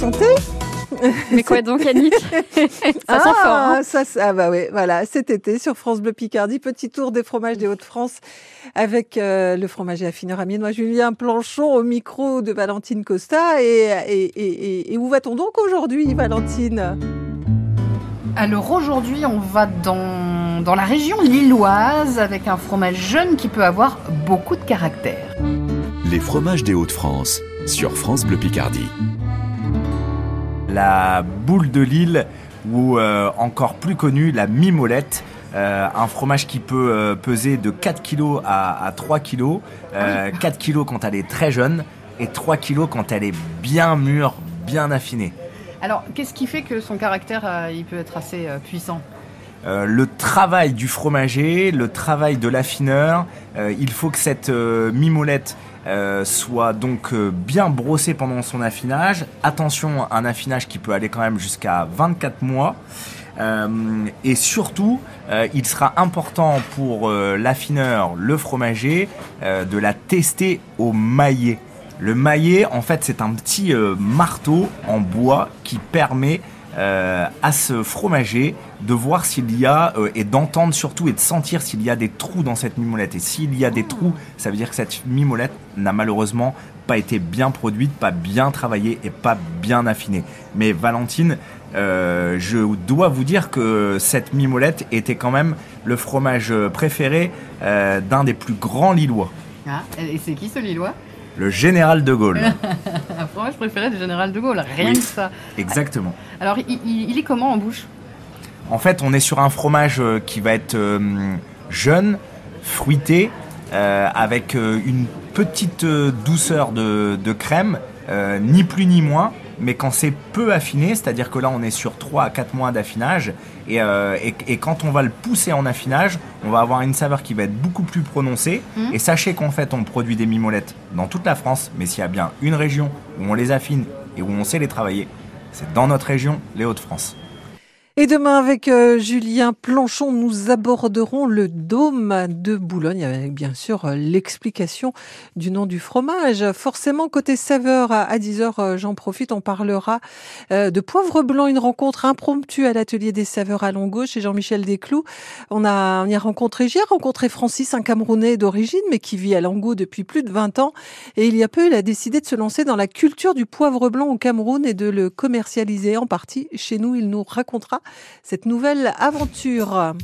santé Mais quoi donc, Annick Ça ah, sent fort. hein? Ça, ça- ah bah oui, voilà, cet été sur France Bleu Picardie, petit tour des fromages des Hauts-de-France avec euh, le fromager affineur amiénois Julien Planchon au micro de Valentine Costa. Et, et, et- et- et où va-t-on donc aujourd'hui, Valentine? Alors aujourd'hui, on va dans, dans la région lilloise avec un fromage jeune qui peut avoir beaucoup de caractère. Les fromages des Hauts-de-France sur France Bleu Picardie. La boule de Lille ou euh, encore plus connue la mimolette. euh, un fromage qui peut euh, peser de 4 kg à, à 3 kg. Euh, 4 kg quand elle est très jeune et 3 kg quand elle est bien mûre, bien affinée. Alors, qu'est-ce qui fait que son caractère, il peut être assez puissant? Le travail du fromager, le travail de l'affineur, il faut que cette mimolette euh, soit donc euh, bien brossée pendant son affinage. Attention, un affinage qui peut aller quand même jusqu'à 24 mois. Euh, et surtout, il sera important pour l'affineur, le fromager, de la tester au maillet. Le maillet, en fait, c'est un petit marteau en bois qui permet euh, à ce fromager de voir s'il y a euh, et d'entendre surtout et de sentir s'il y a des trous dans cette mimolette. Et s'il y a des trous, ça veut dire que cette mimolette n'a malheureusement pas été bien produite, pas bien travaillée et pas bien affinée. Mais Valentine, euh, je dois vous dire que cette mimolette était quand même le fromage préféré d'un des plus grands Lillois, Ah, Et c'est qui ce Lillois? Le général de Gaulle. Fromage préféré du général de Gaulle, rien Oui. que ça. Exactement. Alors, il, il- il est comment en bouche? En fait, on est sur un fromage euh, qui va être euh, jeune, fruité, euh, avec une petite douceur de, de crème, euh, ni plus ni moins. Mais quand c'est peu affiné, c'est-à-dire que là on est sur 3 à 4 mois d'affinage, et, euh, et- et quand on va le pousser en affinage, on va avoir une saveur qui va être beaucoup plus prononcée. Mhm. Et sachez qu'en fait on produit des mimolettes dans toute la France, mais s'il y a bien une région où on les affine et où on sait les travailler, c'est dans notre région, les Hauts-de-France. Et demain, avec euh, Julien Planchon, nous aborderons le dôme de Boulogne, avec bien sûr euh, l'explication du nom du fromage. Forcément, côté saveur, à 10h, j'en profite, on parlera euh, de poivre blanc, une rencontre impromptue à l'atelier des saveurs à Longo chez Jean-Michel Desclous. On a, on y a rencontré, j'ai rencontré Francis, un Camerounais d'origine, mais qui vit à Longo depuis plus de 20 ans. Et il y a peu, il a décidé de se lancer dans la culture du poivre blanc au Cameroun et de le commercialiser en partie chez nous. Il nous racontera cette nouvelle aventure.